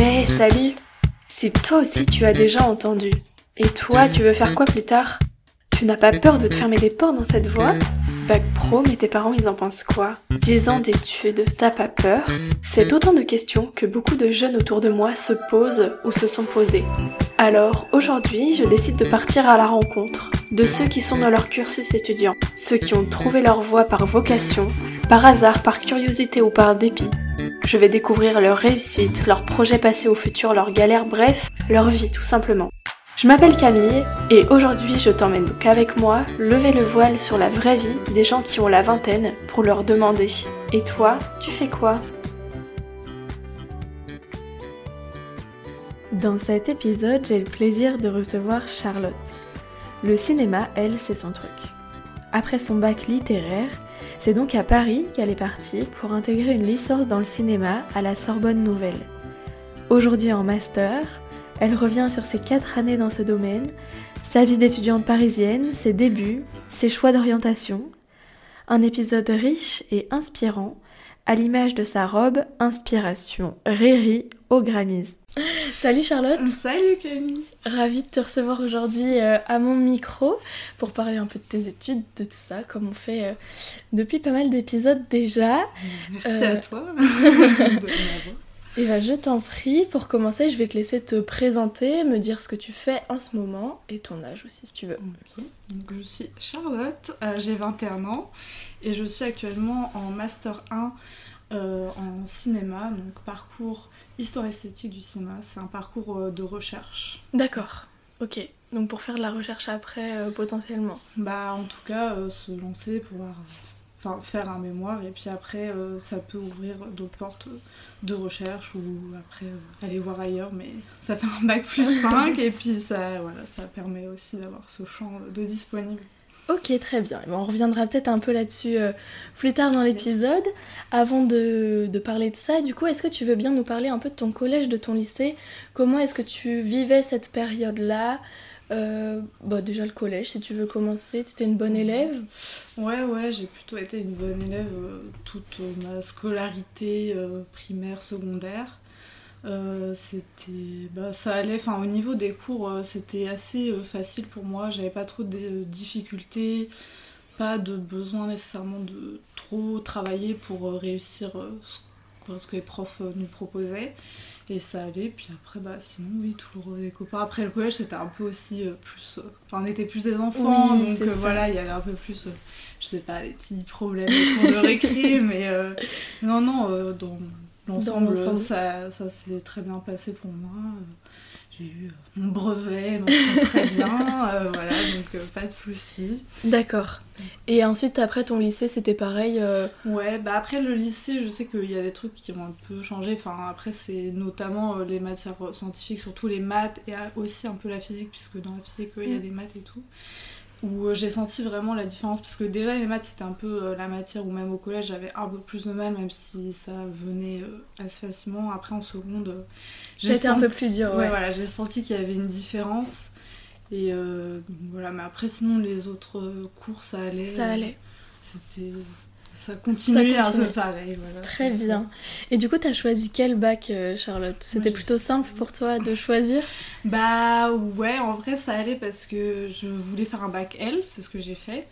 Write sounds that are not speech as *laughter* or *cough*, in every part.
Hé, salut Si toi aussi tu as déjà entendu, et toi tu veux faire quoi plus tard? Tu n'as pas peur de te fermer des portes dans cette voie? Bac pro, mais tes parents ils en pensent quoi? 10 ans d'études, t'as pas peur? C'est autant de questions que beaucoup de jeunes autour de moi se posent ou se sont posées. Alors aujourd'hui, je décide de partir à la rencontre de ceux qui sont dans leur cursus étudiant, ceux qui ont trouvé leur voie par vocation, par hasard, par curiosité ou par dépit. Je vais découvrir leur réussite, leurs projets passés au futur, leurs galères, bref, leur vie tout simplement. Je m'appelle Camille et aujourd'hui je t'emmène donc avec moi lever le voile sur la vraie vie des gens qui ont la vingtaine pour leur demander Et toi, tu fais quoi? Dans cet épisode, j'ai le plaisir de recevoir Charlotte. Le cinéma, elle, c'est son truc. Après son bac littéraire, c'est donc à Paris qu'elle est partie pour intégrer une licence dans le cinéma à la Sorbonne Nouvelle. Aujourd'hui en master, elle revient sur ses quatre années dans ce domaine, sa vie d'étudiante parisienne, ses débuts, ses choix d'orientation. Un épisode riche et inspirant, à l'image de sa robe Inspiration Riri au Grammys. *laughs* Salut Charlotte. Salut Camille. Ravie de te recevoir aujourd'hui euh, à mon micro pour parler un peu de tes études, de tout ça, comme on fait euh, depuis pas mal d'épisodes déjà. Merci à toi. *laughs* Et bah, je t'en prie, pour commencer, je vais te laisser te présenter, me dire ce que tu fais en ce moment et ton âge aussi si tu veux. Donc, je suis Charlotte, euh, j'ai 21 ans et je suis actuellement en Master 1 euh, en cinéma, donc parcours histoire esthétique du cinéma. C'est un parcours euh, de recherche. D'accord, ok. Donc pour faire de la recherche après, potentiellement Bah en tout cas, se lancer, pouvoir enfin faire un mémoire et puis après euh, ça peut ouvrir d'autres portes de recherche ou après euh, aller voir ailleurs mais ça fait un bac plus *laughs* 5 et puis ça voilà ça permet aussi d'avoir ce champ de disponible. Ok, très bien. On reviendra peut-être un peu là-dessus euh, plus tard dans l'épisode. Avant de, parler de ça, du coup, est-ce que tu veux bien nous parler un peu de ton collège, de ton lycée? Comment est-ce que tu vivais cette période-là? Euh, bah déjà le collège, si tu veux commencer, tu étais une bonne élève? Ouais, ouais, j'ai plutôt été une bonne élève euh, toute ma scolarité primaire, secondaire. C'était bah, ça allait enfin au niveau des cours c'était assez facile pour moi j'avais pas trop de difficultés pas de besoin nécessairement de trop travailler pour réussir ce, ce que les profs nous proposaient et ça allait, puis après, bah, sinon, oui, toujours des copains. Après le collège, c'était un peu aussi euh, plus. Euh, enfin, on était plus des enfants, donc euh, voilà, il y avait un peu plus, je sais pas, des petits problèmes de récré, *laughs* mais non, non, dans l'ensemble, ça, ça s'est très bien passé pour moi j'ai eu euh, mon brevet, donc très *laughs* bien, euh, voilà, donc euh, pas de soucis. D'accord. Et ensuite, après ton lycée, c'était pareil Ouais, bah après le lycée, je sais qu'il y a des trucs qui ont un peu changé. Enfin, après, c'est notamment les matières scientifiques, surtout les maths et aussi un peu la physique, puisque dans la physique, il y a mm. des maths et tout où euh, j'ai senti vraiment la différence. Parce que déjà les maths c'était un peu euh, la matière où même au collège j'avais un peu plus de mal même si ça venait euh, assez facilement. Après en seconde j'ai un peu plus dur ouais, voilà j'ai senti qu'il y avait une différence. Et voilà mais après sinon les autres cours ça allait ça allait. c'était ça continue, un peu pareil. Voilà, Très bien. Et du coup, tu as choisi quel bac, euh, Charlotte? C'était plutôt simple pour toi de choisir? Bah ouais, en vrai, ça allait parce que je voulais faire un bac L, c'est ce que j'ai fait.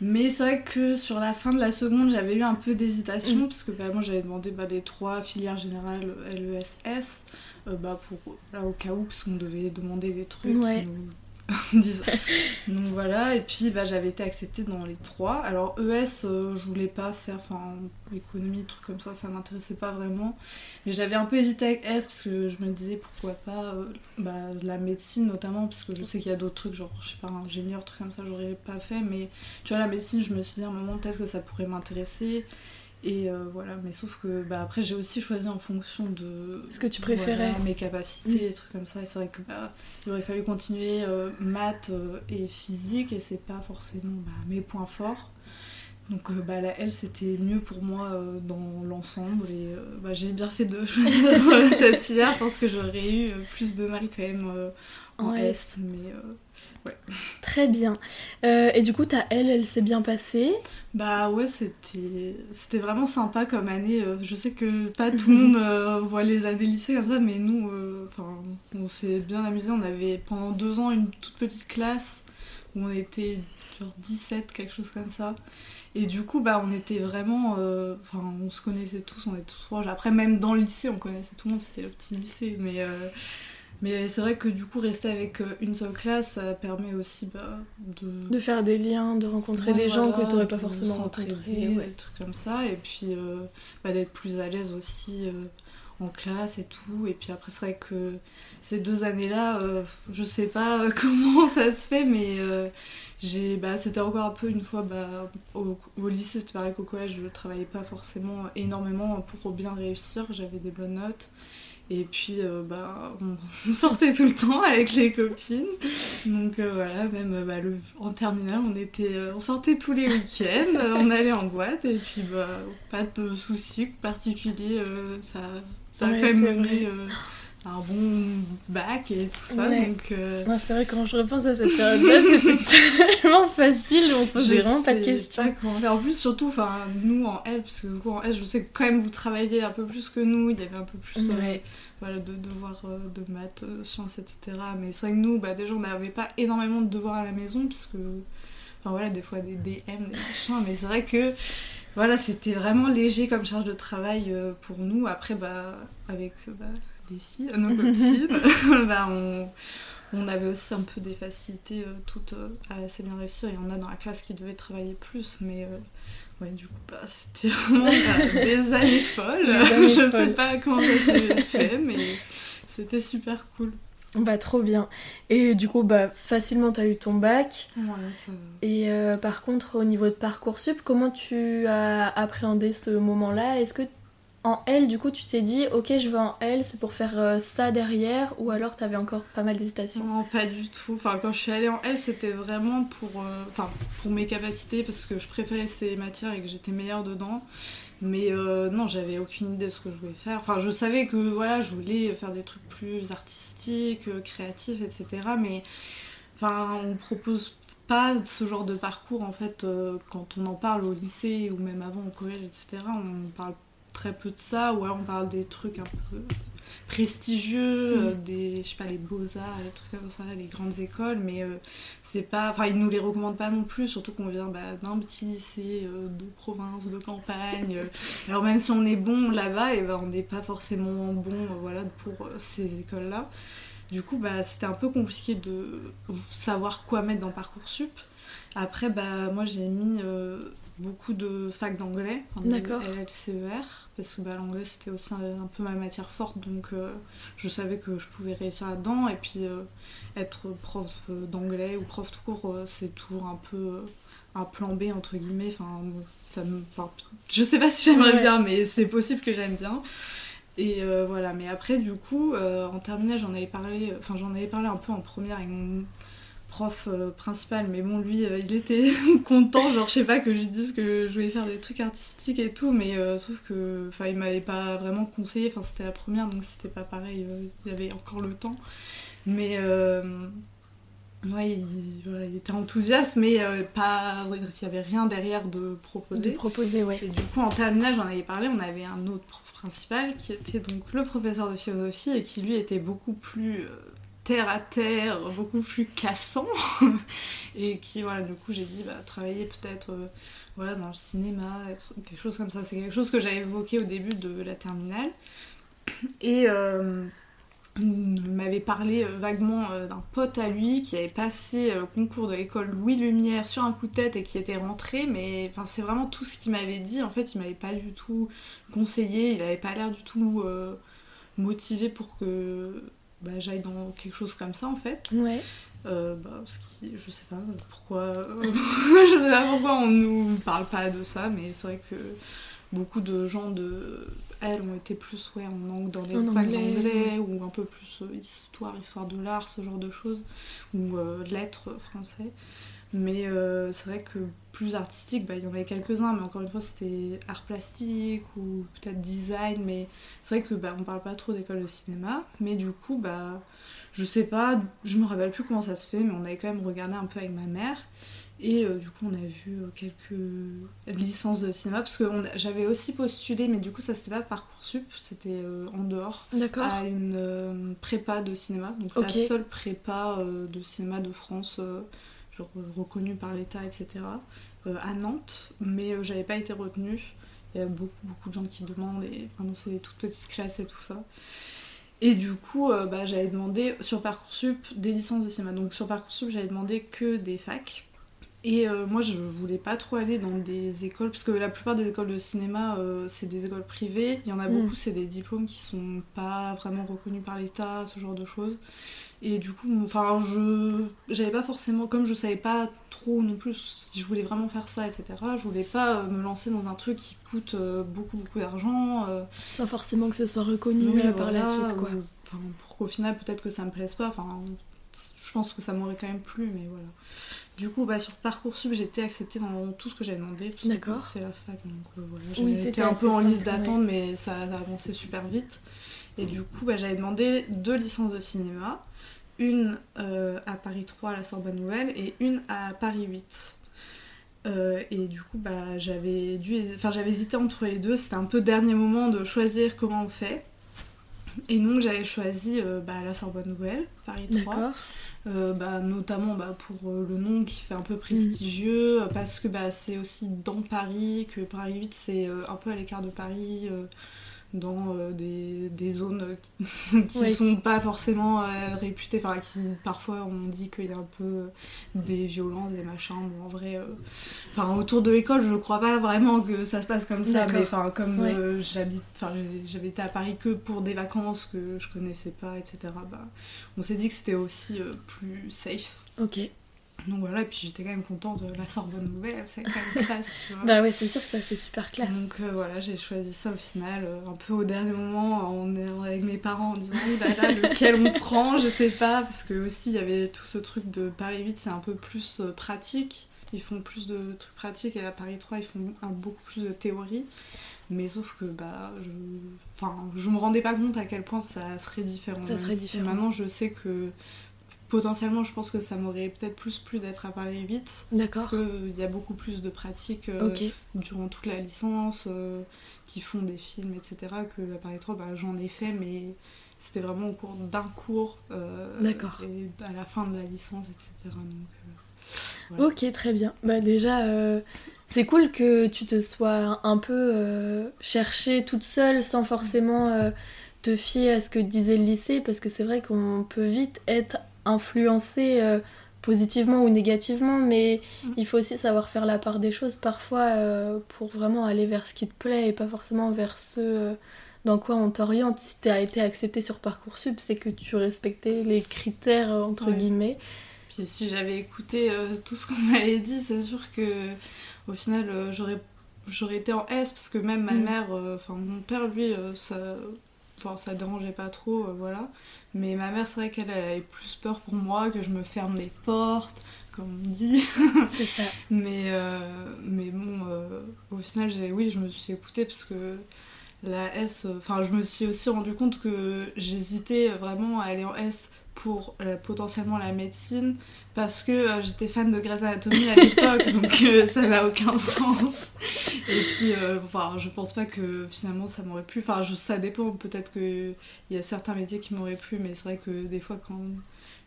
Mais c'est vrai que sur la fin de la seconde, j'avais eu un peu d'hésitation, mm. parce que bah, moi j'avais demandé bah, les trois filières générales LESS, euh, bah, pour, là, au cas où, parce qu'on devait demander des trucs *laughs* Donc voilà, et puis bah, j'avais été acceptée dans les trois. Alors ES, euh, je voulais pas faire, enfin, économie, trucs comme ça, ça m'intéressait pas vraiment. Mais j'avais un peu hésité avec S parce que je me disais pourquoi pas euh, bah, la médecine notamment, parce que je sais qu'il y a d'autres trucs, genre, je sais pas, ingénieur, trucs comme ça, j'aurais pas fait. Mais tu vois, la médecine, je me suis dit à un moment, peut-être que ça pourrait m'intéresser. Et euh, voilà, mais sauf que bah, après j'ai aussi choisi en fonction de ce que tu préférais, mes capacités, mm. trucs comme ça. Et c'est vrai que bah, il aurait fallu continuer euh, maths euh, et physique et c'est pas forcément bah, mes points forts. Donc bah, la L c'était mieux pour moi dans l'ensemble et bah, j'ai bien fait de *laughs* choisir cette filière. Je pense que j'aurais eu plus de mal quand même en S, mais ouais. Très bien. et du coup, ta L, elle s'est bien passée? Bah ouais, c'était c'était vraiment sympa comme année. Je sais que pas tout le monde *laughs* voit les années lycée comme ça, mais nous, enfin, on s'est bien amusé. On avait pendant deux ans une toute petite classe où on était genre 17, quelque chose comme ça. Et du coup, bah, on était vraiment. Euh, enfin, on se connaissait tous, on est tous proches. Après, même dans le lycée, on connaissait tout le monde, c'était le petit lycée. Mais, euh, mais c'est vrai que du coup, rester avec euh, une seule classe, ça permet aussi bah, de. De faire des liens, de rencontrer des gens que tu n'aurais pas forcément rencontrés. Ouais. Des trucs comme ça. Et puis, bah, d'être plus à l'aise aussi en classe et tout. Et puis après, c'est vrai que ces deux années-là, je sais pas *laughs* comment ça se fait, mais bah, c'était encore un peu une fois bah, au, lycée c'était pareil qu'au collège je travaillais pas forcément énormément pour bien réussir j'avais des bonnes notes et puis euh, bah on *laughs* sortait tout le temps avec les copines. Donc euh, voilà même bah, le, en terminale on était euh, on sortait tous les week-ends on allait en boîte. Et puis bah pas de soucis particuliers ça ça a quand même mené un bon bac et tout ça. Donc, euh, c'est vrai, quand je repense à cette période-là, c'était *laughs* tellement facile, on se posait vraiment pas de questions. Pas. En plus, surtout, nous en L, parce que en S, je sais que quand même vous travaillez un peu plus que nous, il y avait un peu plus euh, voilà, de devoirs euh, de maths, sciences, etc. Mais c'est vrai que nous, bah, déjà, on n'avait pas énormément de devoirs à la maison, puisque, enfin voilà, des fois des DM, des machins, mais c'est vrai que voilà, c'était vraiment léger comme charge de travail pour nous. Après, bah, avec. Bah, des filles, nos copines, *laughs* bah, on, on, avait aussi un peu des facilités euh, toutes euh, à assez bien réussir. Il y en a dans la classe qui devaient travailler plus, mais euh, ouais, du coup, bah, c'était vraiment bah, des *laughs* années folles. Je sais pas comment ça s'est fait, mais c'était super cool. Bah trop bien. Et du coup, bah facilement t'as eu ton bac. Ouais, ça... Et par contre, au niveau de Parcoursup, comment tu as appréhendé ce moment-là? Est-ce que en L, du coup, tu t'es dit, ok, je vais en L, c'est pour faire euh, ça derrière, ou alors t'avais encore pas mal d'hésitation Non, pas du tout. Enfin, quand je suis allée en L, c'était vraiment pour, euh, mes capacités, parce que je préférais ces matières et que j'étais meilleure dedans. Mais euh, non, j'avais aucune idée de ce que je voulais faire. Enfin, je savais que voilà, je voulais faire des trucs plus artistiques, créatifs, etc. Mais enfin, on propose pas ce genre de parcours en fait quand on en parle au lycée ou même avant au collège, etc. On parle très peu de ça, ou alors on parle des trucs un peu prestigieux, mm. euh, des, je sais pas, les beaux-arts, les trucs comme ça, les grandes écoles, mais euh, c'est pas, enfin ils nous les recommandent pas non plus, surtout qu'on vient bah, d'un petit lycée euh, de province, de campagne, alors même si on est bon là-bas, et ben on n'est pas forcément bon voilà, pour ces écoles-là. Du coup, bah, c'était un peu compliqué de savoir quoi mettre dans Parcoursup. Après, bah, moi j'ai mis beaucoup de fac d'anglais, D'accord. LLCER, parce que bah, l'anglais c'était aussi un, peu ma matière forte, donc euh, je savais que je pouvais réussir là-dedans. Et puis euh, être prof d'anglais ou prof tout court, euh, c'est toujours un peu un plan B entre guillemets. Enfin, ça me, je sais pas si j'aimerais bien, mais c'est possible que j'aime bien. Et voilà, mais après du coup, en terminale, j'en avais parlé, enfin j'en avais parlé un peu en première avec mon prof euh, principal, mais bon, lui, euh, il était *laughs* content, genre, je sais pas, que je lui dise que je voulais faire des trucs artistiques et tout, mais euh, sauf que, enfin, il m'avait pas vraiment conseillé, enfin, c'était la première, donc c'était pas pareil, il y avait encore le temps. Mais, ouais, il, était enthousiaste, mais pas, il y avait rien derrière de proposer. De proposer, ouais. Et du coup, en terminale, j'en avais parlé, on avait un autre prof principal qui était donc le professeur de philosophie et qui lui était beaucoup plus terre à terre, beaucoup plus cassant. *laughs* et qui, voilà, du coup, j'ai dit, bah, travailler peut-être euh, voilà, dans le cinéma, quelque chose comme ça. C'est quelque chose que j'avais évoqué au début de la terminale. *clears throat* Et euh, il m'avait parlé euh, vaguement d'un pote à lui qui avait passé le concours de l'école Louis Lumière sur un coup de tête et qui était rentré. Mais c'est vraiment tout ce qu'il m'avait dit. En fait, il m'avait pas du tout conseillé, il avait pas l'air du tout motivé pour que bah, j'aille dans quelque chose comme ça en fait. Ouais. Euh, bah, ce qui, je sais pas pourquoi, *laughs* je sais pas pourquoi on nous parle pas de ça, mais c'est vrai que beaucoup de gens de elles ont été plus ouais, en, dans des facs d'anglais ou un peu plus euh, histoire, histoire de l'art, ce genre de choses, ou euh, lettres français. Mais euh, c'est vrai que plus artistique, bah, il y en avait quelques-uns, mais encore une fois, c'était art plastique ou peut-être design. Mais c'est vrai que bah, on parle pas trop d'école de cinéma. Mais du coup, bah, je sais pas, je me rappelle plus comment ça se fait, mais on avait quand même regardé un peu avec ma mère. Et euh, du coup, on a vu euh, quelques licences de cinéma, parce que j'avais aussi postulé, mais du coup, ça c'était pas Parcoursup, c'était euh, en dehors, à une prépa de cinéma, donc la seule prépa de cinéma de France, genre reconnue par l'État, etc., à Nantes, mais j'avais pas été retenue. Il y a beaucoup, beaucoup de gens qui demandent, et c'est des toutes petites classes et tout ça. Et du coup, bah, j'avais demandé sur Parcoursup des licences de cinéma. Donc sur Parcoursup, j'avais demandé que des facs. Et euh, moi, je voulais pas trop aller dans des écoles, parce que la plupart des écoles de cinéma, euh, c'est des écoles privées. Il y en a mm. beaucoup, c'est des diplômes qui sont pas vraiment reconnus par l'État, ce genre de choses. Et du coup, enfin, je j'avais pas forcément, comme je savais pas trop non plus si je voulais vraiment faire ça, etc., je voulais pas euh, me lancer dans un truc qui coûte beaucoup, beaucoup d'argent. Sans forcément que ce soit reconnu par la suite, quoi. pour qu'au final, peut-être que ça me plaise pas. Enfin, je pense que ça m'aurait quand même plu, mais voilà. Du coup, bah, sur Parcoursup, j'ai été acceptée dans tout ce que j'ai demandé. D'accord. C'est la fac, donc euh, voilà. J'étais un peu en liste d'attente, mais ça a avancé super vite. Et du coup, bah, j'avais demandé deux licences de cinéma. Une euh, à Paris 3 à la Sorbonne Nouvelle et une à Paris 8. Euh, et du coup, bah, j'avais dû... enfin, j'avais hésité entre les deux. C'était un peu dernier moment de choisir comment on fait. Et donc, j'avais choisi bah, la Sorbonne Nouvelle, Paris 3. Euh, bah, notamment bah, pour euh, le nom qui fait un peu prestigieux, mm. parce que bah, c'est aussi dans Paris, que Paris 8 c'est euh, un peu à l'écart de Paris, dans des, des, zones qui, *laughs* sont pas forcément réputées, enfin qui parfois on dit qu'il y a un peu des violences, des machins, bon en vrai, enfin autour de l'école je crois pas vraiment que ça se passe comme ça, mais enfin comme j'habite, enfin j'avais été à Paris que pour des vacances que je connaissais pas, etc. Bah, on s'est dit que c'était aussi plus safe. Ok. Donc voilà, et puis j'étais quand même contente de la Sorbonne Nouvelle, c'est quand même classe, tu *laughs* vois. bah ouais, c'est sûr que ça fait super classe. Donc euh, voilà, j'ai choisi ça au final, euh, un peu au dernier moment, on est avec mes parents en disant oui, bah là, *laughs* lequel on prend, je sais pas, parce que aussi il y avait tout ce truc de Paris 8, c'est un peu plus euh, pratique, ils font plus de trucs pratiques, et à Paris 3, ils font un, beaucoup plus de théorie. Mais sauf que bah, je, enfin, je me rendais pas compte à quel point ça serait différent. Ça serait différent. maintenant je sais que potentiellement, je pense que ça m'aurait peut-être plus plu d'être à Paris 8. D'accord. Parce qu'il y a beaucoup plus de pratiques euh, durant toute la licence, euh, qui font des films, etc. Que à Paris 3, bah, j'en ai fait, mais c'était vraiment au cours d'un cours. Euh, D'accord. Et à la fin de la licence, etc. Ok, très bien. Bah, déjà. C'est cool que tu te sois un peu cherchée toute seule sans forcément te fier à ce que disait le lycée parce que c'est vrai qu'on peut vite être influencer euh, positivement ou négativement, mais mm. il faut aussi savoir faire la part des choses parfois euh, pour vraiment aller vers ce qui te plaît et pas forcément vers ce euh, dans quoi on t'oriente. Si tu as été accepté sur Parcoursup, c'est que tu respectais les critères entre guillemets. Puis si j'avais écouté tout ce *laughs* qu'on m'avait dit, c'est sûr que au final j'aurais j'aurais été en S parce que même ma mm. mère, enfin mon père lui, ça, enfin, ça dérangeait pas trop, voilà. Mais ma mère, c'est vrai qu'elle avait plus peur pour moi, que je me ferme les portes, comme on dit. *laughs* C'est ça. mais, euh, mais bon, euh, au final, oui, je me suis écoutée parce que la S, enfin, je me suis aussi rendu compte que j'hésitais vraiment à aller en S pour euh, potentiellement la médecine parce que euh, j'étais fan de Grey's Anatomy à l'époque donc euh, *laughs* ça n'a aucun sens. Et puis enfin je pense pas que finalement ça m'aurait plu. Enfin ça dépend. Peut-être que il y a certains métiers qui m'auraient plu mais c'est vrai que des fois quand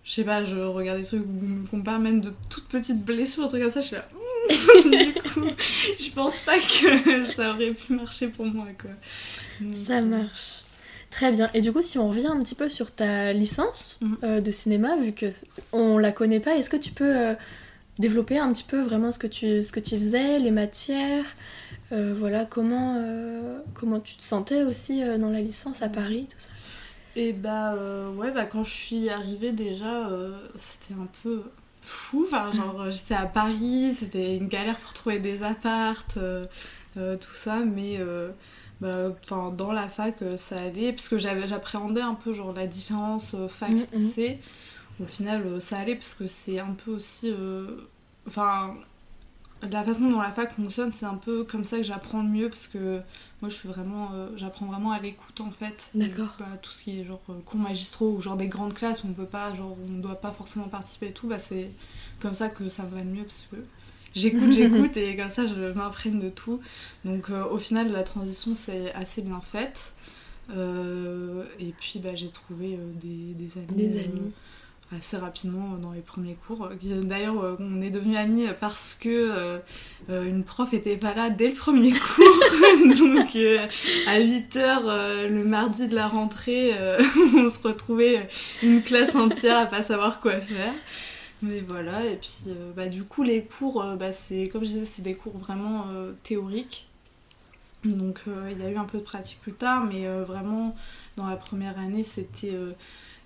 je sais pas je regarde des trucs où on me parle même de toutes petites blessures trucs comme ça je suis là *laughs* du coup je pense pas que ça aurait pu marcher pour moi quoi. Ça marche Très bien. Et du coup, si on revient un petit peu sur ta licence mhm. euh, de cinéma, vu que on la connaît pas, est-ce que tu peux euh, développer un petit peu vraiment ce que tu, ce que tu faisais, les matières euh, Voilà, comment, comment tu te sentais aussi dans la licence à Paris, tout ça? Et bah, ouais, bah, quand je suis arrivée déjà, c'était un peu fou. Enfin, genre, j'étais à Paris, c'était une galère pour trouver des appartes, tout ça, mais bah, dans la fac euh, ça allait parce que j'appréhendais un peu genre la différence euh, fac lycée au final euh, ça allait parce que c'est un peu aussi enfin, la façon dont la fac fonctionne, c'est un peu comme ça que j'apprends le mieux parce que moi je suis vraiment, euh, j'apprends vraiment à l'écoute en fait. D'accord. Bah, tout ce qui est genre cours magistraux ou genre des grandes classes où on peut pas, genre on ne doit pas forcément participer et tout, bah c'est comme ça que ça va le mieux parce que j'écoute, j'écoute *laughs* et comme ça je m'imprègne de tout. Donc euh, au final la transition c'est assez bien faite. et puis bah, j'ai trouvé des, des amis. Des amis assez rapidement dans les premiers cours. D'ailleurs, euh, on est devenus amis parce que euh, euh, une prof était pas là dès le premier *laughs* cours. Donc, à 8h le mardi de la rentrée, *laughs* on se retrouvait une classe entière à pas savoir quoi faire. Mais voilà, et puis bah, du coup, les cours, bah, c'est comme je disais, c'est des cours vraiment théoriques. Donc, il y a eu un peu de pratique plus tard, mais vraiment, dans la première année, c'était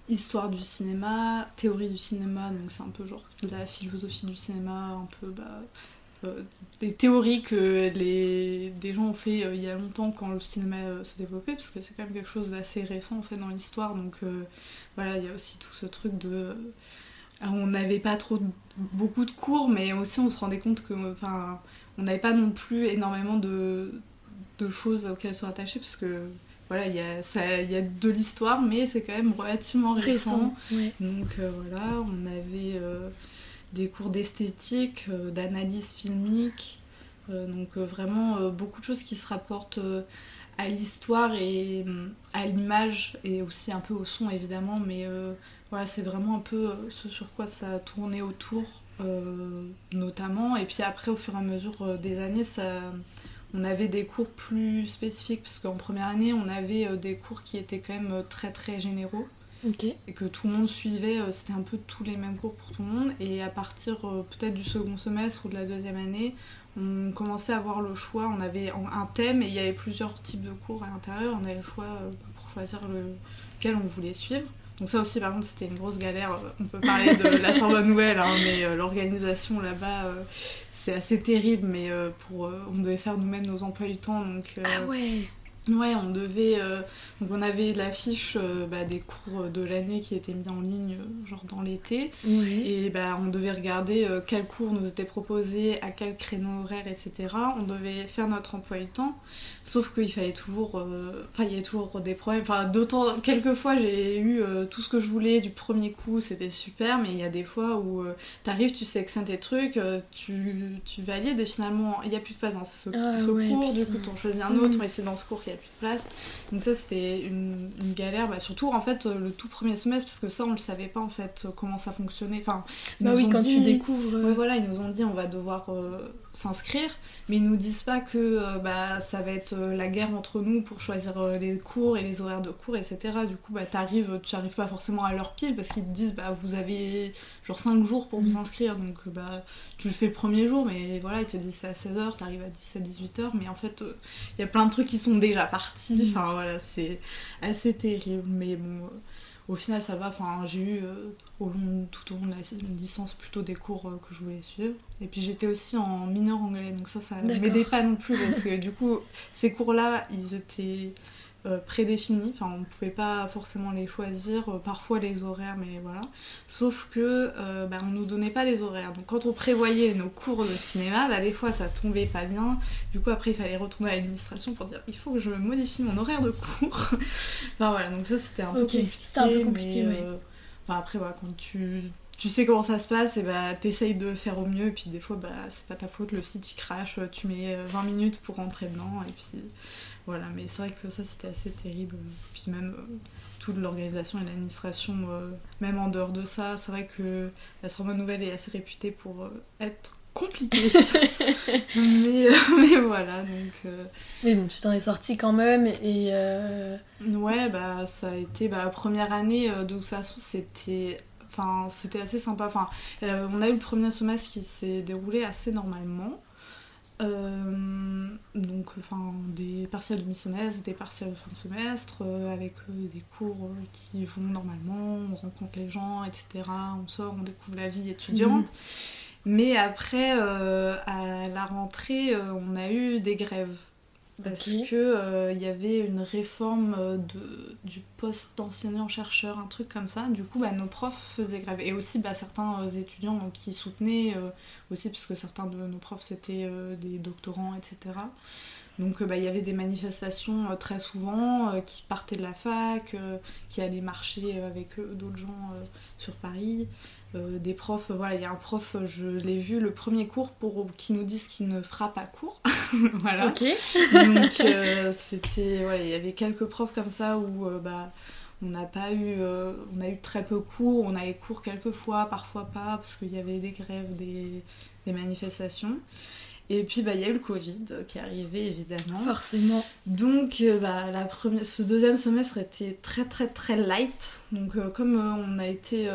histoire du cinéma, théorie du cinéma, donc c'est un peu genre la philosophie du cinéma, un peu bah, euh, des théories que les, des gens ont fait euh, il y a longtemps quand le cinéma euh, se développait, parce que c'est quand même quelque chose d'assez récent en fait dans l'histoire, donc voilà, il y a aussi tout ce truc de... on n'avait pas trop beaucoup de cours, mais aussi on se rendait compte que enfin, on n'avait pas non plus énormément de, de choses auxquelles se rattacher, parce que voilà, il y a, ça, y a de l'histoire, mais c'est quand même relativement récent. Donc euh, voilà, on avait euh, des cours d'esthétique, euh, d'analyse filmique, donc vraiment beaucoup de choses qui se rapportent à l'histoire et à l'image et aussi un peu au son évidemment, mais voilà, c'est vraiment un peu ce sur quoi ça a tourné autour notamment. Et puis après, au fur et à mesure des années, ça on avait des cours plus spécifiques, parce qu'en première année, on avait euh, des cours qui étaient quand même euh, très très généraux. Et que tout le monde suivait, euh, c'était un peu tous les mêmes cours pour tout le monde. Et à partir peut-être du second semestre ou de la deuxième année, on commençait à avoir le choix. On avait un thème et il y avait plusieurs types de cours à l'intérieur. On avait le choix pour choisir lequel on voulait suivre. Donc ça aussi par contre c'était une grosse galère. On peut parler de *laughs* la Sorbonne Nouvelle, hein, mais l'organisation là-bas c'est assez terrible, mais euh, pour, euh, on devait faire nous-mêmes nos emplois du temps. Donc, euh, ah ouais Ouais, on devait. donc on avait l'affiche bah, des cours de l'année qui étaient mis en ligne, genre dans l'été. Et bah, on devait regarder quels cours nous étaient proposés, à quel créneau horaire, etc. On devait faire notre emploi du temps. Sauf qu'il fallait toujours. Euh, enfin, il y avait toujours des problèmes. Enfin, d'autant. Quelquefois, j'ai eu euh, tout ce que je voulais du premier coup, c'était super, mais il y a des fois où euh, t'arrives, tu sélectionnes tes trucs, tu, tu valides et finalement, il n'y a plus de place dans ce, ah cours, du coup, t'en choisis un autre, mais c'est dans ce cours qu'il n'y a plus de place. Donc, ça, c'était une, une, galère. Bah, surtout, en fait, le tout premier semestre, parce que ça, on le savait pas, en fait, comment ça fonctionnait. Enfin, bah oui, quand tu découvres. Ouais, voilà, ils nous ont dit, on va devoir s'inscrire, mais ils nous disent pas que euh, bah, ça va être euh, la guerre entre nous pour choisir euh, les cours et les horaires de cours, etc. Du coup, bah, t'arrives, tu n'arrives pas forcément à leur pile parce qu'ils te disent bah, vous avez genre 5 jours pour vous inscrire, donc bah, tu le fais le premier jour, mais voilà, ils te disent c'est à 16h, t'arrives à 17-18h, mais en fait, il y a plein de trucs qui sont déjà partis, mm. enfin voilà, c'est assez terrible, mais bon au final ça va. Enfin j'ai eu euh, au long, tout au long de la licence plutôt des cours euh, que je voulais suivre. Et puis j'étais aussi en mineur anglais donc ça ça m'aidait pas non plus parce que du coup ces cours là ils étaient euh, prédéfinis, enfin on pouvait pas forcément les choisir, euh, parfois les horaires, mais voilà. Sauf que euh, bah, on nous donnait pas les horaires. Donc quand on prévoyait nos cours de cinéma, bah, des fois ça tombait pas bien. Du coup après il fallait retourner à l'administration pour dire il faut que je modifie mon horaire de cours. *laughs* enfin voilà, donc ça c'était un, peu compliqué. un peu compliqué. Enfin après voilà, quand tu tu sais comment ça se passe et bah t'essayes de faire au mieux et puis des fois bah c'est pas ta faute le site il crache tu mets 20 minutes pour rentrer dedans et puis voilà, mais c'est vrai que ça c'était assez terrible. Puis même euh, toute l'organisation et l'administration, euh, même en dehors de ça, c'est vrai que la Sorbonne Nouvelle est assez réputée pour euh, être compliquée. *laughs* mais, *laughs* mais, voilà, donc. Mais bon, tu t'en es sorti quand même et. Ouais, bah ça a été. Bah, la première année, de toute façon, c'était. Enfin, c'était assez sympa. Enfin, on a eu le premier semestre qui s'est déroulé assez normalement. Euh, donc, enfin, des partiels de mi-semestre, des partiels de fin de semestre, euh, avec euh, des cours qui vont normalement, on rencontre les gens, etc. On sort, on découvre la vie étudiante. Mhm. Mais après, à la rentrée, on a eu des grèves. Parce qu'il que il y avait une réforme de, du poste d'enseignant-chercheur, un truc comme ça. Du coup, bah, nos profs faisaient grève. Et aussi bah, certains étudiants qui soutenaient, aussi parce que certains de nos profs c'était des doctorants, etc. Donc bah, il y avait des manifestations très souvent qui partaient de la fac, qui allaient marcher avec d'autres gens sur Paris. Euh, des profs, voilà, il y a un prof, je l'ai vu le premier cours pour qui nous disent qu'il ne fera pas cours. *laughs* voilà. Ok. Donc euh, c'était, voilà, il y avait quelques profs comme ça où euh, bah on n'a pas eu, on a eu très peu cours, on a eu cours quelques fois, parfois pas, parce qu'il y avait des grèves, des, des manifestations. Et puis bah il y a eu le Covid qui est arrivé évidemment. Forcément. Donc bah, la première, ce deuxième semestre était très très très light. Donc comme on a été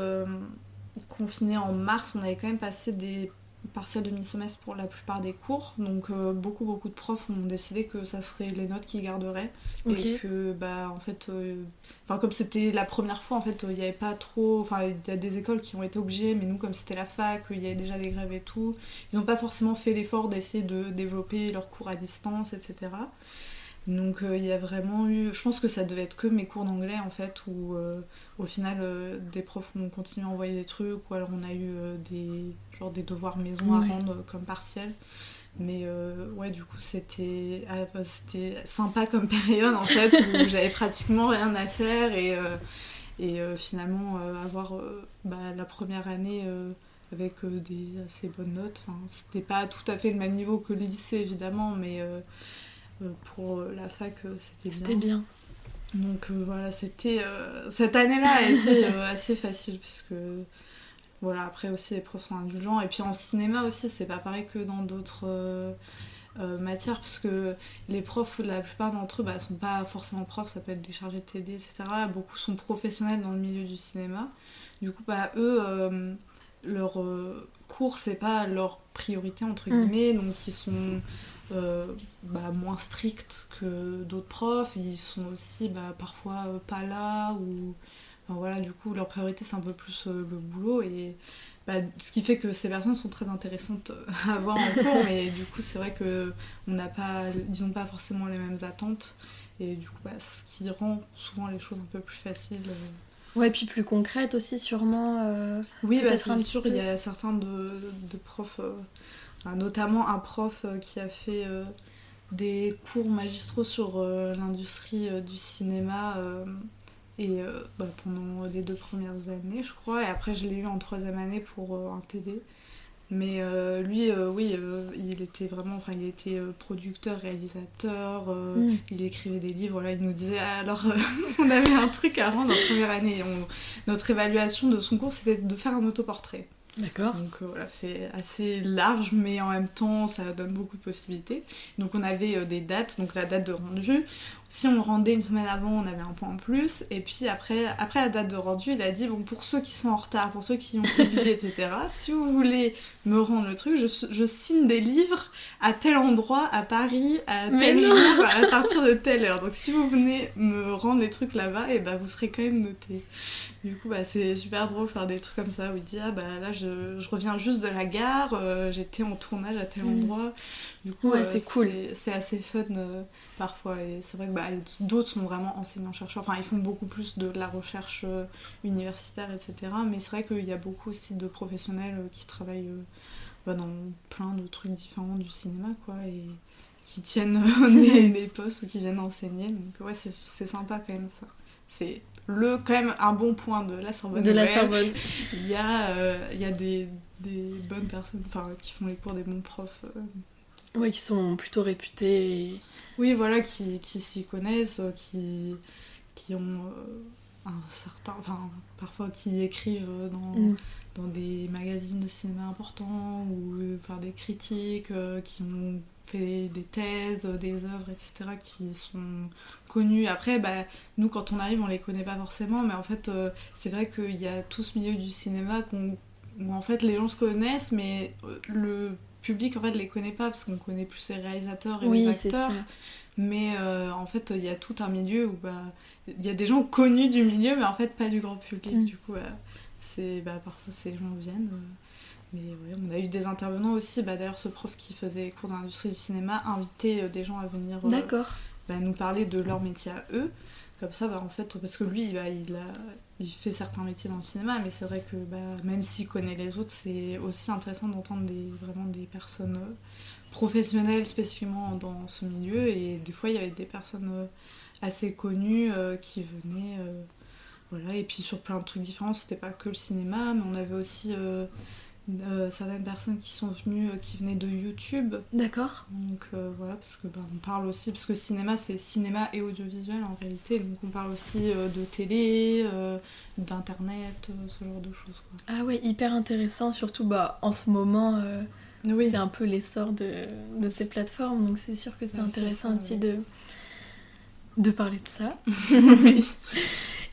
confiné en mars, on avait quand même passé des partiels de mi-semestre pour la plupart des cours. Donc euh, beaucoup beaucoup de profs ont décidé que ça serait les notes qui garderaient. Et que bah en fait euh, enfin comme c'était la première fois en fait il n'y avait pas trop enfin il y a des écoles qui ont été obligées mais nous comme c'était la fac, il y avait déjà des grèves et tout, ils n'ont pas forcément fait l'effort d'essayer de développer leurs cours à distance, etc. Donc euh, il y a vraiment eu. Je pense que ça devait être que mes cours d'anglais en fait, où euh, au final euh, des profs ont continué à envoyer des trucs, ou alors on a eu des, genre des devoirs maison à rendre comme partiel. Mais ouais, du coup c'était ah, c'était sympa comme *laughs* période en fait, où *laughs* j'avais pratiquement rien à faire et, et finalement avoir bah, la première année avec des assez bonnes notes. Enfin, c'était pas tout à fait le même niveau que le lycée évidemment, mais euh, pour euh, la fac, euh, c'était bien. C'était bien. Donc voilà, c'était cette année-là a été *laughs* assez facile puisque voilà, après aussi les profs sont indulgents et puis en cinéma aussi, c'est pas pareil que dans d'autres matières parce que les profs, la plupart d'entre eux, bah, sont pas forcément profs, ça peut être des chargés de TD, etc. Beaucoup sont professionnels dans le milieu du cinéma. Du coup, bah, eux, leur cours, c'est pas leur priorité entre mm. guillemets, donc ils sont euh, bah, moins stricts que d'autres profs. Ils sont aussi bah, parfois euh, pas là ou voilà, du coup leur priorité c'est un peu plus euh, le boulot et bah, ce qui fait que ces personnes sont très intéressantes *laughs* à voir en cours mais du coup c'est vrai que on n'a pas pas forcément les mêmes attentes et du coup ce qui rend souvent les choses un peu plus faciles Ouais, puis plus concrètes aussi, sûrement. oui, c'est sûr, il y a certains de, de profs notamment un prof euh, qui a fait euh, des cours magistraux sur euh, l'industrie du cinéma et bah, pendant les deux premières années je crois. Et après je l'ai eu en troisième année pour un TD mais lui oui il était vraiment enfin il était producteur réalisateur mm. il écrivait des livres là il nous disait ah, alors *laughs* on avait un truc à rendre en première année. Notre évaluation de son cours c'était de faire un autoportrait D'accord. Donc euh, voilà, c'est assez large, mais en même temps, ça donne beaucoup de possibilités. Donc on avait euh, des dates, donc la date de rendu. Si on le rendait une semaine avant, on avait un point en plus. Et puis après, après la date de rendu, il a dit bon, pour ceux qui sont en retard, pour ceux qui ont oublié, *laughs* etc., si vous voulez me rendre le truc, je, je, signe des livres à tel endroit, à Paris, à tel jour, à partir de telle heure. Donc si vous venez me rendre les trucs là-bas, et eh ben vous serez quand même noté. Du coup, bah, c'est super drôle faire des trucs comme ça où il dit Ah bah là, je, je reviens juste de la gare, euh, j'étais en tournage à tel mm. endroit. Du coup, ouais, euh, c'est cool. C'est assez fun euh, parfois. Et c'est vrai que bah, d'autres sont vraiment enseignants-chercheurs. Enfin, ils font beaucoup plus de la recherche universitaire, etc. Mais c'est vrai qu'il y a beaucoup aussi de professionnels qui travaillent bah, dans plein de trucs différents du cinéma, quoi. Et qui tiennent *laughs* des, des postes, qui viennent enseigner. Donc, ouais, c'est sympa quand même ça c'est le quand même un bon point de la Sorbonne. De la Sorbonne. Il y a, euh, il y a des, des, bonnes personnes enfin, qui font les cours, des bons profs. Euh. Oui, qui sont plutôt réputés. Oui, voilà, qui, qui s'y connaissent, qui, qui ont euh, un certain. Enfin, parfois qui écrivent dans, mm. dans des magazines de cinéma importants ou faire des critiques, qui ont fait des thèses, des œuvres, etc., qui sont connues. Après, bah, nous, quand on arrive, on les connaît pas forcément, mais en fait, euh, c'est vrai qu'il y a tout ce milieu du cinéma où en fait les gens se connaissent, mais euh, le public en fait les connaît pas parce qu'on connaît plus les réalisateurs et les acteurs. Mais euh, en fait, il y a tout un milieu où bah, il y a des gens connus du milieu, mais en fait pas du grand public. Mm. Du coup, c'est bah, parfois ces gens viennent. Mais on a eu des intervenants aussi. Bah, D'ailleurs, ce prof qui faisait cours d'industrie du cinéma invitait euh, des gens à venir euh, bah, nous parler de leur métier à eux. Comme ça, bah, en fait, parce que lui, bah, il, il fait certains métiers dans le cinéma, mais c'est vrai que bah, même s'il connaît les autres, c'est aussi intéressant d'entendre des, vraiment des personnes euh, professionnelles spécifiquement dans ce milieu. Et des fois, il y avait des personnes euh, assez connues euh, qui venaient. voilà, et puis sur plein de trucs différents, c'était pas que le cinéma, mais on avait aussi certaines personnes qui sont venues, euh, qui venaient de YouTube. D'accord. Donc euh, voilà, parce que bah, on parle aussi, parce que cinéma c'est cinéma et audiovisuel en réalité, donc on parle aussi de télé, d'internet, ce genre de choses. Quoi. Ah ouais, hyper intéressant, surtout bah, en ce moment. Oui. C'est un peu l'essor de, de, ces plateformes, donc c'est sûr que c'est intéressant aussi de, de parler de ça. *laughs*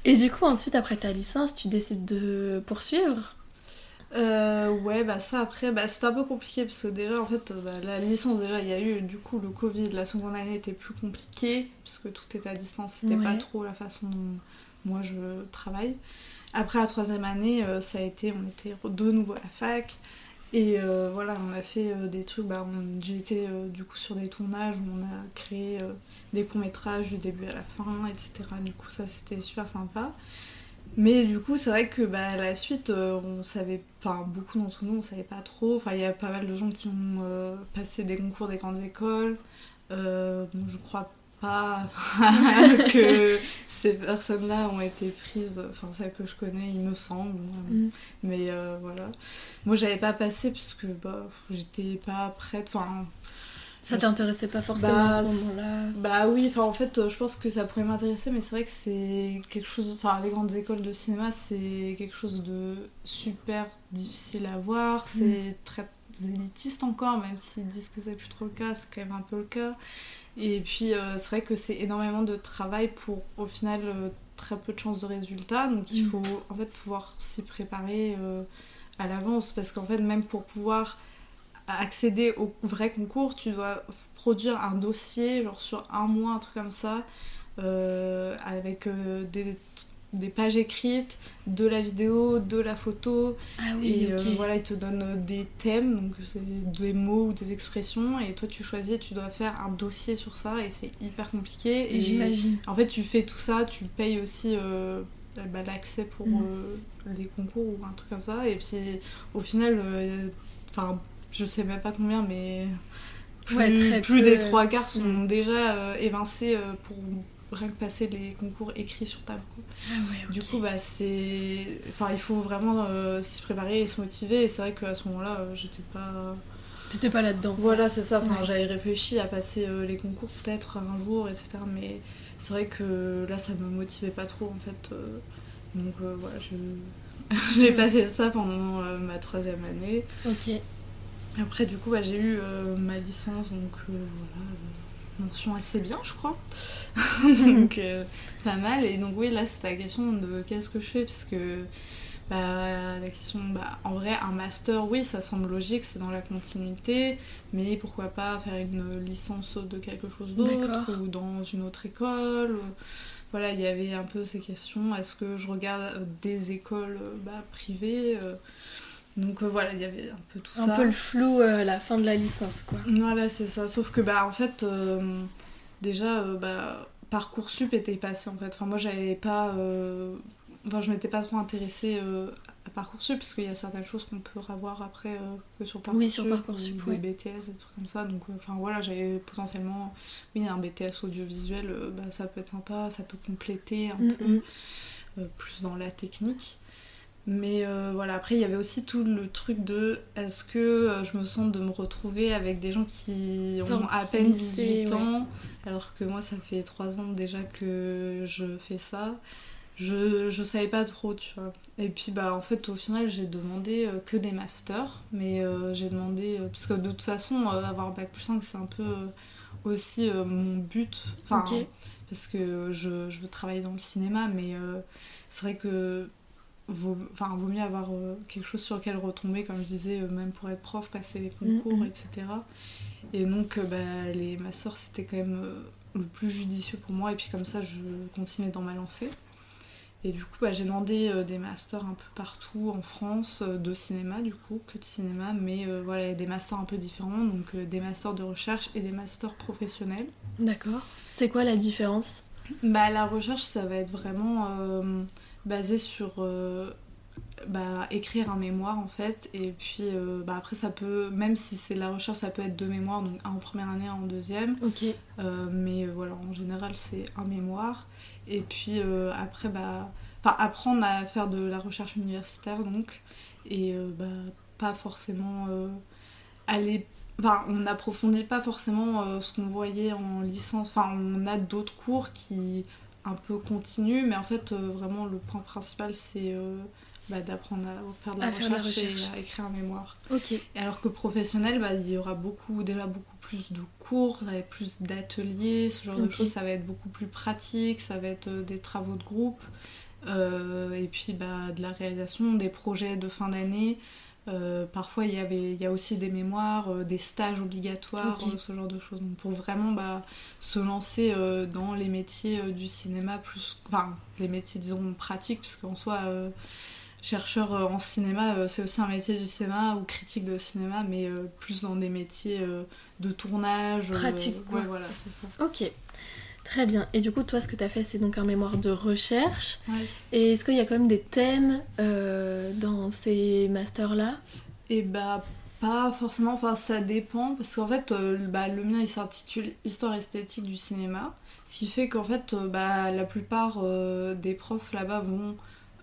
Et du coup, ensuite, après ta licence, tu décides de poursuivre euh, ouais, bah ça après, bah, c'était un peu compliqué parce que déjà en fait, bah, la licence, déjà il y a eu du coup le Covid, la seconde année était plus compliquée parce que tout était à distance, c'était pas trop la façon dont moi je travaille. Après la troisième année, euh, ça a été, on était de nouveau à la fac et euh, voilà, on a fait des trucs, bah, j'ai été du coup sur des tournages où on a créé des courts-métrages du début à la fin, etc. Du coup, ça c'était super sympa. Mais du coup, c'est vrai que bah, la suite, euh, on savait, enfin beaucoup d'entre nous, on savait pas trop. Enfin, il y a pas mal de gens qui ont euh, passé des concours des grandes écoles. Euh, bon, je crois pas *laughs* que ces personnes-là ont été prises, enfin celles que je connais, il me semble. Mm. Mais voilà. Moi, j'avais pas passé parce que bah, j'étais pas prête. Enfin, ça t'intéressait pas forcément à ce bah, moment-là Bah oui, enfin en fait, euh, je pense que ça pourrait m'intéresser, mais c'est vrai que c'est quelque chose. Enfin, les grandes écoles de cinéma, c'est quelque chose de super difficile à voir. C'est mm. très élitiste encore, même s'ils disent que c'est plus trop le cas, c'est quand même un peu le cas. Et puis, euh, c'est vrai que c'est énormément de travail pour, au final, euh, très peu de chances de résultats. Donc, il mm. faut en fait pouvoir s'y préparer à l'avance, parce qu'en fait, même pour pouvoir accéder au vrai concours, tu dois produire un dossier, genre sur un mois, un truc comme ça, euh, avec euh, des, des, pages écrites, de la vidéo, de la photo. Ah oui, et euh, voilà, ils te donnent des thèmes, donc des mots ou des expressions, et toi tu choisis, tu dois faire un dossier sur ça, et c'est hyper compliqué. Et j'imagine. En fait, tu fais tout ça, tu payes aussi. Bah, l'accès pour mm. les concours ou un truc comme ça et puis au final enfin je sais même pas combien, mais plus, des trois quarts sont mm. déjà euh, évincés euh, pour rien que passer les concours écrits sur table. Ah du coup, bah, c'est... Enfin, il faut vraiment euh, s'y préparer et se motiver. Et c'est vrai qu'à ce moment-là, j'étais pas... T'étais pas là-dedans. Voilà, c'est ça. Enfin, J'avais réfléchi à passer les concours peut-être un jour, etc. Mais c'est vrai que là, ça me motivait pas trop, en fait. donc voilà, je... *laughs* j'ai pas fait ça pendant ma troisième année. Ok. Après, du coup, bah, j'ai eu euh, ma licence, donc euh, voilà, euh, mention assez bien, je crois. *laughs* donc, pas mal. Et donc, oui, là, c'était la question de qu'est-ce que je fais, parce que bah, la question, bah, en vrai, un master, oui, ça semble logique, c'est dans la continuité, mais pourquoi pas faire une licence de quelque chose d'autre, ou dans une autre école voilà, il y avait un peu ces questions. Est-ce que je regarde des écoles bah, privées donc euh, voilà, il y avait un peu tout ça. Un peu le flou euh, à la fin de la licence, quoi. Voilà, c'est ça. Sauf que, bah, en fait, euh, déjà, bah, Parcoursup était passé, en fait. Enfin, moi, j'avais pas... Enfin, je m'étais pas trop intéressée à Parcoursup, parce qu'il y a certaines choses qu'on peut avoir après que sur Parcoursup. Oui, sur Parcoursup, oui. Des BTS, des trucs comme ça. Donc, enfin, voilà, j'avais potentiellement... Oui, un BTS audiovisuel, bah, ça peut être sympa, ça peut compléter un mm, peu, mm. plus dans la technique. Mais euh, voilà, après il y avait aussi tout le truc de est-ce que euh, je me sens de me retrouver avec des gens qui ont à peine 18 ans, alors que moi ça fait 3 ans déjà que je fais ça. Je, je savais pas trop, tu vois. Et puis bah en fait au final j'ai demandé euh, que des masters, mais j'ai demandé, parce que de toute façon avoir bac plus 5 c'est un peu aussi mon but. Enfin, parce que je, je, veux travailler dans le cinéma, mais c'est vrai que vaut, enfin, vaut mieux avoir euh, quelque chose sur lequel retomber, comme je disais, euh, même pour être prof, passer les concours, mm, mm. etc. Et donc, euh, bah, les masseurs, c'était quand même le plus judicieux pour moi, et puis comme ça, je continuais dans ma lancée. Et du coup, bah, j'ai demandé des masters un peu partout en France, de cinéma du coup, que de cinéma, mais voilà, des masters un peu différents, donc des masters de recherche et des masters professionnels. D'accord. C'est quoi la différence? Bah, la recherche, ça va être vraiment basé sur euh, bah, écrire un mémoire en fait. Et puis euh, bah, après, ça peut, même si c'est de la recherche, ça peut être deux mémoires, donc un en première année, un en deuxième. Ok. Euh, mais voilà, en général, c'est un mémoire. Et puis après, bah, enfin, apprendre à faire de la recherche universitaire donc. Et bah, pas forcément aller Enfin, on n'approfondit pas forcément ce qu'on voyait en licence. Enfin, on a d'autres cours qui un peu continuent, mais en fait, vraiment, le point principal, c'est bah, d'apprendre à faire de la, recherche, et à écrire un mémoire. Ok. Et alors que professionnel, bah, il y aura beaucoup, déjà beaucoup plus de cours, plus d'ateliers, ce genre de choses. Ça va être beaucoup plus pratique, ça va être des travaux de groupe, euh, et puis bah, de la réalisation, des projets de fin d'année. Euh, parfois, il y, avait, il y a aussi des mémoires, euh, des stages obligatoires, euh, ce genre de choses. Donc, pour vraiment bah, se lancer dans les métiers du cinéma, plus. Enfin, les métiers, disons, pratiques, parce qu'en soi, chercheur en cinéma, c'est aussi un métier du cinéma, ou critique de cinéma, mais plus dans des métiers de tournage. Pratique, ouais, voilà, c'est ça. Ok. Très bien. Et du coup, toi, ce que tu as fait, c'est donc un mémoire de recherche. Et est-ce qu'il y a quand même des thèmes euh, dans ces masters-là? Et eh bah, pas forcément. Enfin, ça dépend. Parce qu'en fait, euh, bah, le mien, il s'intitule Histoire esthétique du cinéma. Ce qui fait qu'en fait, euh, bah, la plupart des profs là-bas vont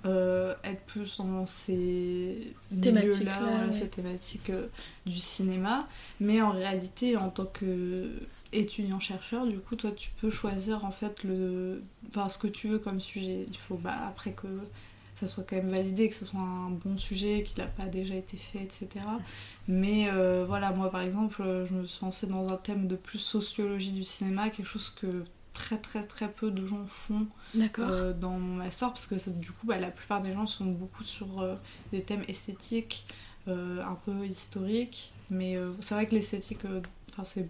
être plus dans ces thématiques-là, ces thématiques du cinéma. Mais en réalité, en tant que étudiant-chercheur, du coup, toi, tu peux choisir en fait le... enfin, ce que tu veux comme sujet. Il faut bah, après que ça soit quand même validé, que ce soit un bon sujet, qu'il n'a pas déjà été fait, etc. Mais euh, voilà, moi par exemple, je me suis lancée dans un thème de plus sociologie du cinéma, quelque chose que très très très peu de gens font euh, dans mon master, parce que du coup, bah, la plupart des gens sont beaucoup sur euh, des thèmes esthétiques, un peu historiques. Mais c'est vrai que l'esthétique, c'est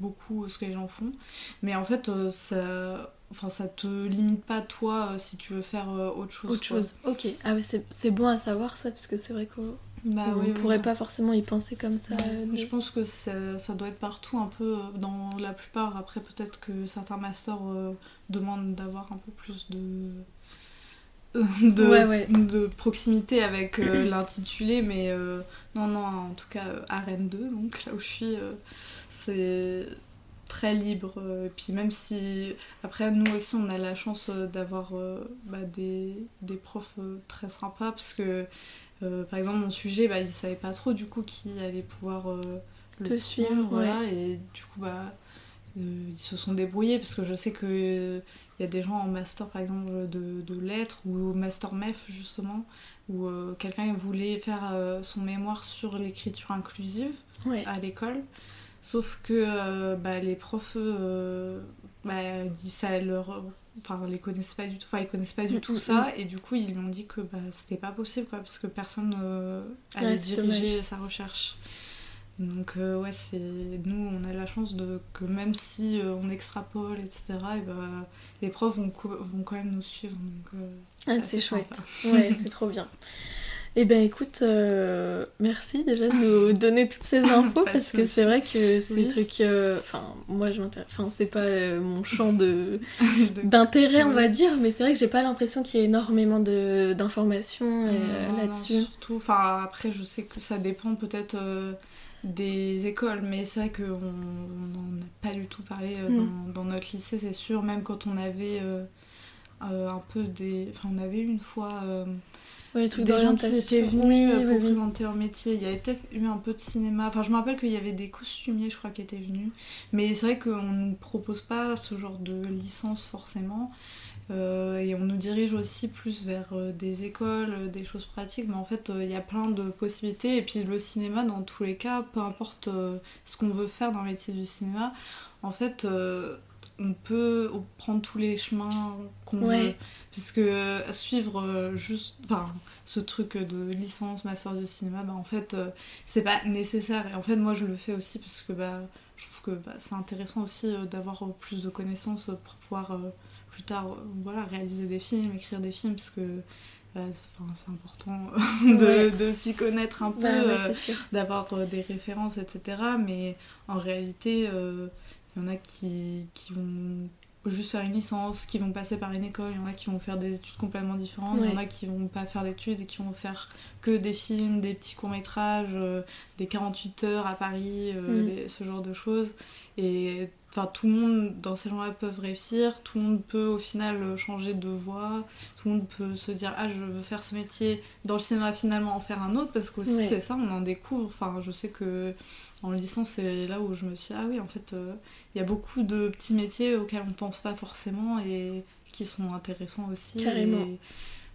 beaucoup ce que les gens font. Mais en fait, euh, ça, enfin, ça te limite pas toi euh, si tu veux faire euh, autre chose. Autre chose, ok. Ah ouais, c'est bon à savoir ça, parce que c'est vrai qu'on bah, on pourrait pas forcément y penser comme ça. Je pense que ça, ça, doit être partout, un peu dans la plupart. Après, peut-être que certains masters demandent d'avoir un peu plus de. De, de proximité avec *coughs* l'intitulé mais non non en tout cas à Rennes 2 donc là où je suis c'est très libre. Et puis même si, après, nous aussi, on a la chance euh, d'avoir euh, bah, des, des, profs euh, très sympas, parce que, par exemple, mon sujet, bah, ils savaient pas trop, du coup, qui allait pouvoir te suivre. Voilà, et du coup, bah, ils se sont débrouillés, parce que je sais que... Il y a des gens en master par exemple de, de lettres ou master MEF justement où quelqu'un voulait faire son mémoire sur l'écriture inclusive à l'école Sauf que euh, bah, les profs, euh, bah, ça leur, enfin, les connaissaient pas du tout, enfin, ils connaissent pas du mm, tout mm, ça, mm. et du coup, ils lui ont dit que bah, c'était pas possible, quoi, parce que personne euh, allait diriger sa recherche. Donc, ouais, c'est nous, on a la chance de que même si on extrapole, etc., et bah, les profs vont, vont quand même nous suivre. Donc, ah, c'est chouette. Ouais, c'est trop bien. *laughs* Eh ben écoute, euh, merci déjà de nous *laughs* donner toutes ces infos parce que c'est vrai que c'est des trucs. Euh, enfin, moi je m'intéresse. Enfin, c'est pas euh, mon champ de *laughs* d'intérêt, on va dire, mais c'est vrai que j'ai pas l'impression qu'il y ait énormément d'informations là-dessus. Surtout, enfin, après, je sais que ça dépend peut-être des écoles, mais c'est vrai qu'on n'en a pas du tout parlé mm. dans, dans, notre lycée, c'est sûr, même quand on avait un peu des. Enfin, on avait une fois Ouais, les trucs d'orientation. Qui étaient venus euh, pour présenter leur métier. Il y avait peut-être eu un peu de cinéma. Enfin, je me rappelle qu'il y avait des costumiers, je crois, qui étaient venus. Mais c'est vrai qu'on ne nous propose pas ce genre de licence forcément. Euh, et on nous dirige aussi plus vers euh, des écoles, des choses pratiques, mais en fait il y a plein de possibilités. Et puis le cinéma, dans tous les cas, peu importe ce qu'on veut faire dans le métier du cinéma, en fait on peut prendre tous les chemins qu'on veut. Puisque suivre euh, juste enfin, ce truc de licence, master de cinéma, bah, en fait, euh, c'est pas nécessaire. Et en fait, moi, je le fais aussi parce que bah, je trouve que bah, c'est intéressant aussi euh, d'avoir plus de connaissances pour pouvoir plus tard voilà, réaliser des films, écrire des films, parce que bah, c'est important *laughs* de, s'y connaître un peu, d'avoir des références, etc. Mais en réalité, il y en a qui, qui vont juste faire une licence, qui vont passer par une école, il y en a qui vont faire des études complètement différentes, il y en a qui vont pas faire d'études et qui vont faire que des films, des petits courts-métrages, euh, des 48 heures à Paris, euh, mm. ce genre de choses. Et enfin tout le monde dans ces gens-là peuvent réussir, tout le monde peut au final changer de voie, tout le monde peut se dire ah je veux faire ce métier dans le cinéma finalement en faire un autre parce qu'aussi c'est ça on en découvre. Enfin je sais que en licence c'est là où je me suis dit, ah oui en fait euh, il y a beaucoup de petits métiers auxquels on pense pas forcément et qui sont intéressants aussi. Carrément. Et,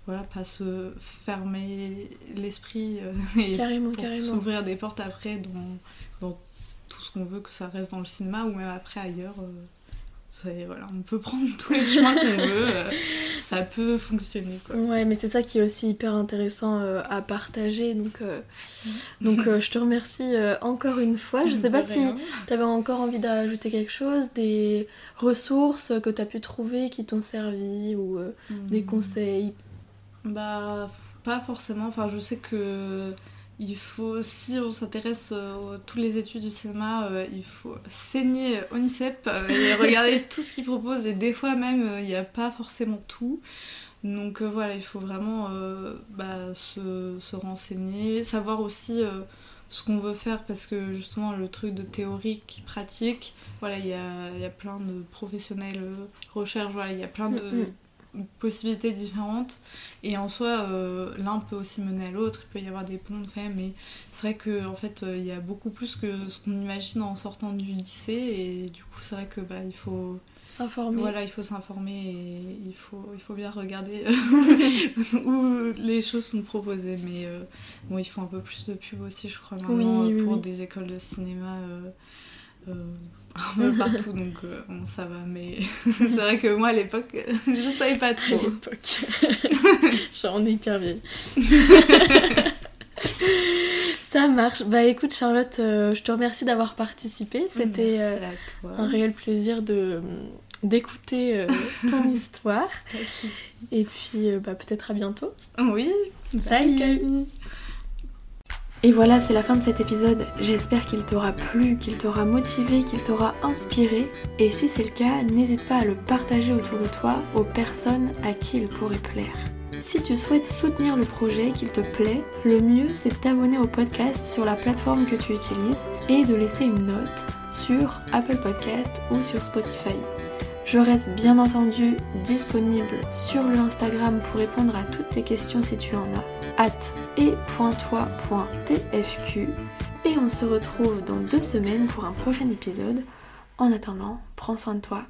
voilà, pas se fermer l'esprit euh, *laughs* et carrément, s'ouvrir des portes après dans, dans tout ce qu'on veut que ça reste dans le cinéma ou même après ailleurs. Euh, voilà, on peut prendre tous les chemins qu'on veut, euh, ça peut fonctionner. Quoi. Ouais, mais c'est ça qui est aussi hyper intéressant euh, à partager. Donc, donc je te remercie encore une fois. Je sais pas si tu avais encore envie d'ajouter quelque chose, des ressources que tu as pu trouver qui t'ont servi ou des hmm. conseils? Bah, pas forcément. Enfin, je sais que il faut, si on s'intéresse euh, à toutes les études du cinéma, euh, il faut saigner Onicep euh, et *laughs* regarder tout ce qu'ils proposent. Et des fois même, il n'y a pas forcément tout. Donc voilà, il faut vraiment bah, se, se, renseigner, savoir aussi ce qu'on veut faire parce que justement le truc de théorique, pratique, voilà, il y a, y a, plein de professionnels recherche, voilà, il y a plein de... Mm, mm possibilités différentes. Et en soi euh, l'un peut aussi mener à l'autre. Il peut y avoir des ponts fait mais c'est vrai que en fait euh, il y a beaucoup plus que ce qu'on imagine en sortant du lycée. Et du coup c'est vrai que bah il faut s'informer. Voilà il faut s'informer et il faut il faut bien regarder *laughs* où les choses sont proposées. Mais euh, bon il faut un peu plus de pub aussi je crois maintenant pour des écoles de cinéma un peu partout, donc euh, bon, ça va. Mais *laughs* c'est vrai que moi, à l'époque, *laughs* je savais pas trop. À l'époque. *laughs* J'en ai hyper vieille. ça marche. Bah écoute, Charlotte, euh, je te remercie d'avoir participé. C'était euh, un réel plaisir de d'écouter ton histoire. Et puis, bah, peut-être à bientôt. Oui. Salut. Camille. Et voilà, c'est la fin de cet épisode. J'espère qu'il t'aura plu, qu'il t'aura motivé, qu'il t'aura inspiré. Et si c'est le cas, n'hésite pas à le partager autour de toi aux personnes à qui il pourrait plaire. Si tu souhaites soutenir le projet, qu'il te plaît, le mieux c'est de t'abonner au podcast sur la plateforme que tu utilises et de laisser une note sur Apple Podcast ou sur Spotify. Je reste bien entendu disponible sur le Instagram pour répondre à toutes tes questions si tu en as at et.toi.tfq et on se retrouve dans deux semaines pour un prochain épisode. En attendant, prends soin de toi.